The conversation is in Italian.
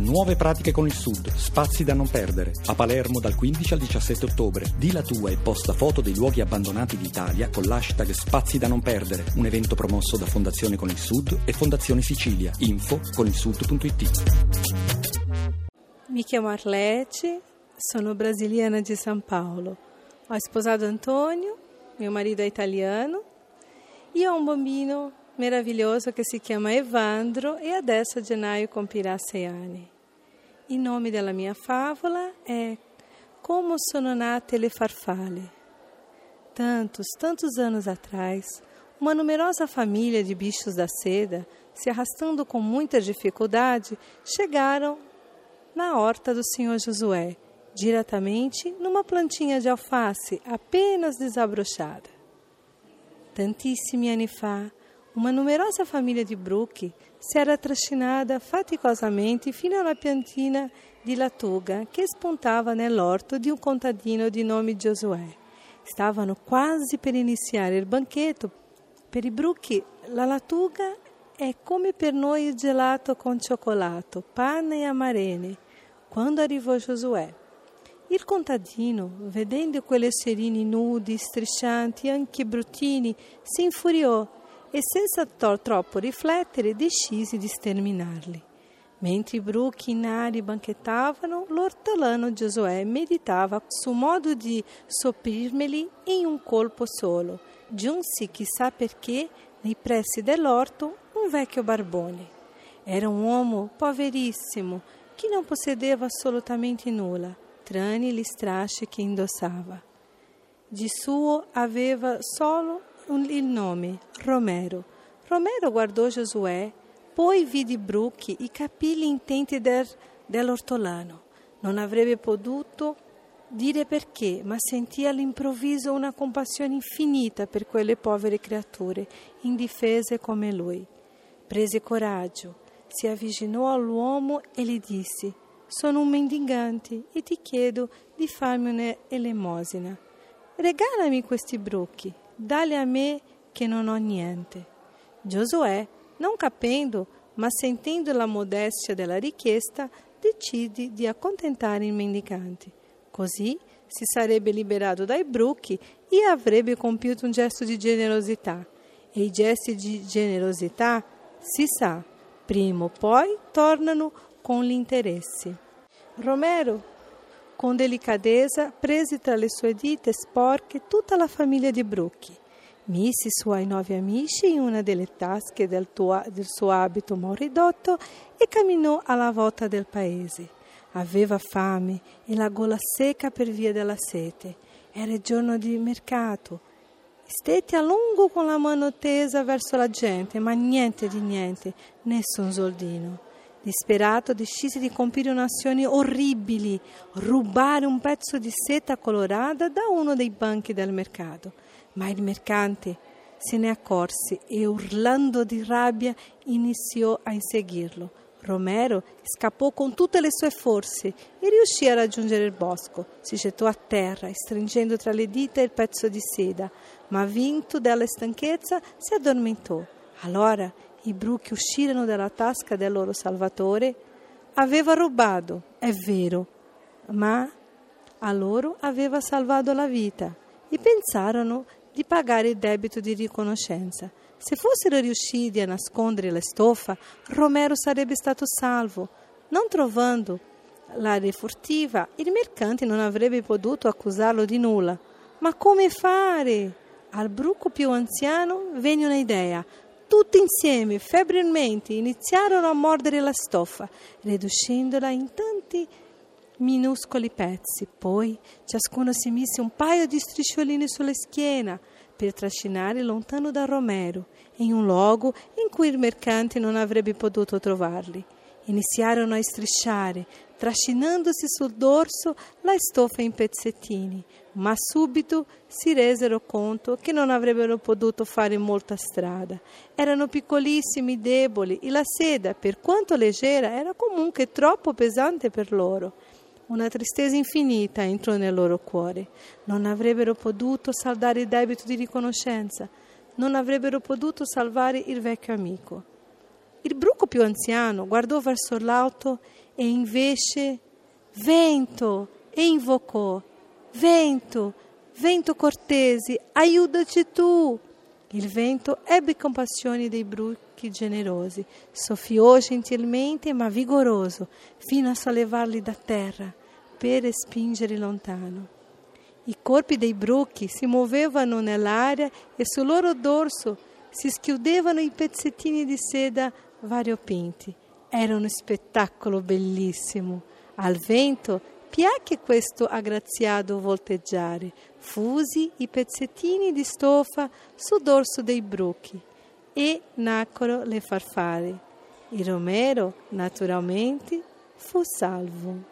Nuove pratiche con il Sud, spazi da non perdere. A Palermo dal 15 al 17 ottobre. Di la tua e posta foto dei luoghi abbandonati d'Italia con l'hashtag Spazi da non perdere. Un evento promosso da Fondazione con il Sud e Fondazione Sicilia. Info con il sud.it. Mi chiamo Arlete, sono brasiliana di São Paulo. Ho sposato Antonio, mio marito è italiano, e ho un bambino meraviglioso che si chiama Evandro e a gennaio compirà sei anni. Il nome della mia favola è Como sono nate le farfalle. Tantos, tantos anos atrás, uma numerosa família de bichos da seda, se arrastando com muita dificuldade, chegaram na horta do senhor Josué, diretamente numa plantinha de alface apenas desabrochada. Tantissimi anni fa, uma numerosa família de Brook se era trascinada faticosamente fino alla piantina di lattuga che spuntava nell'orto di un contadino di nome Giosuè. Stavano quasi per iniziare il banchetto. Per i Brook la lattuga è come per noi il gelato con cioccolato, pane e amarene. Quando arrivò Giosuè, il contadino, vedendo quegli esserini nudi, striscianti anche bruttini, si infuriò e senza troppo riflettere decise di sterminarli. Mentre i bruchi nari banchettavano, l'ortolano Giosuè meditava sul modo di sopprirmeli in un colpo solo. Giunse, chissà perché, nei pressi dell'orto, un vecchio barbone. Era un uomo poverissimo che non possedeva assolutamente nulla, tranne gli strasci che indossava. Di suo aveva solo il nome, Romero. Romero guardò Giosuè, poi vide Brucchi, i capelli intenti del, dell'ortolano. Non avrebbe potuto dire perché, ma sentì all'improvviso una compassione infinita per quelle povere creature, indifese come lui. Prese coraggio, si avvicinò all'uomo e gli disse: Sono un mendigante e ti chiedo di farmi un'elemosina. Regalami questi brucchi, dali a me che non ho niente. Giosuè, non capendo, ma sentendo la modestia della richiesta, decide di accontentare il mendicante. Così si sarebbe liberato dai brucchi e avrebbe compiuto un gesto di generosità. E i gesti di generosità, si sa, prima o poi tornano con gli interessi. Romero, con delicadezza, prese tra le sue dita sporche tutta la famiglia di Brucchi, mise i suoi nuovi amici in una delle tasche del, tuo, del suo abito moridotto e camminò alla volta del paese. Aveva fame e la gola secca per via della sete. Era giorno di mercato. Stette a lungo con la mano tesa verso la gente, ma niente di niente, nessun soldino. Disperato decise di compiere un'azione orribile, rubare un pezzo di seta colorata da uno dei banchi del mercato. Ma il mercante se ne accorse e urlando di rabbia iniziò a inseguirlo. Romero scappò con tutte le sue forze e riuscì a raggiungere il bosco. Si gettò a terra, stringendo tra le dita il pezzo di seda, ma vinto dalla stanchezza si addormentò. Allora i bruchi uscirono dalla tasca del loro salvatore, aveva rubato, è vero, ma a loro aveva salvato la vita e pensarono di pagare il debito di riconoscenza. Se fossero riusciti a nascondere la stoffa, Romero sarebbe stato salvo. Non trovando l'area furtiva, il mercante non avrebbe potuto accusarlo di nulla. Ma come fare? Al bruco più anziano venne un'idea. Tutti insieme, febbrilmente, iniziarono a mordere la stoffa, riducendola in tanti minuscoli pezzi. Poi ciascuno si mise un paio di strisciolini sulla schiena per trascinare lontano da Romero, in un luogo in cui il mercante non avrebbe potuto trovarli. Iniziarono a strisciare, trascinandosi sul dorso la stoffa in pezzettini, ma subito si resero conto che non avrebbero potuto fare molta strada. Erano piccolissimi, deboli e la seda, per quanto leggera, era comunque troppo pesante per loro. Una tristezza infinita entrò nel loro cuore. Non avrebbero potuto saldare il debito di riconoscenza, non avrebbero potuto salvare il vecchio amico. Il bruco più anziano guardò verso l'alto e invece vento e invocò vento, vento cortesi, aiutaci tu. Il vento ebbe compassione dei bruchi generosi, soffiò gentilmente ma vigoroso fino a sollevarli da terra per spingere lontano. I corpi dei bruchi si muovevano nell'aria e sul loro dorso si schiudevano i pezzettini di seda variopinti. Era un spettacolo bellissimo. Al vento piacque questo aggraziato volteggiare. Fusi i pezzettini di stoffa sul dorso dei bruchi e nacquero le farfalle. Il Romero, naturalmente, fu salvo.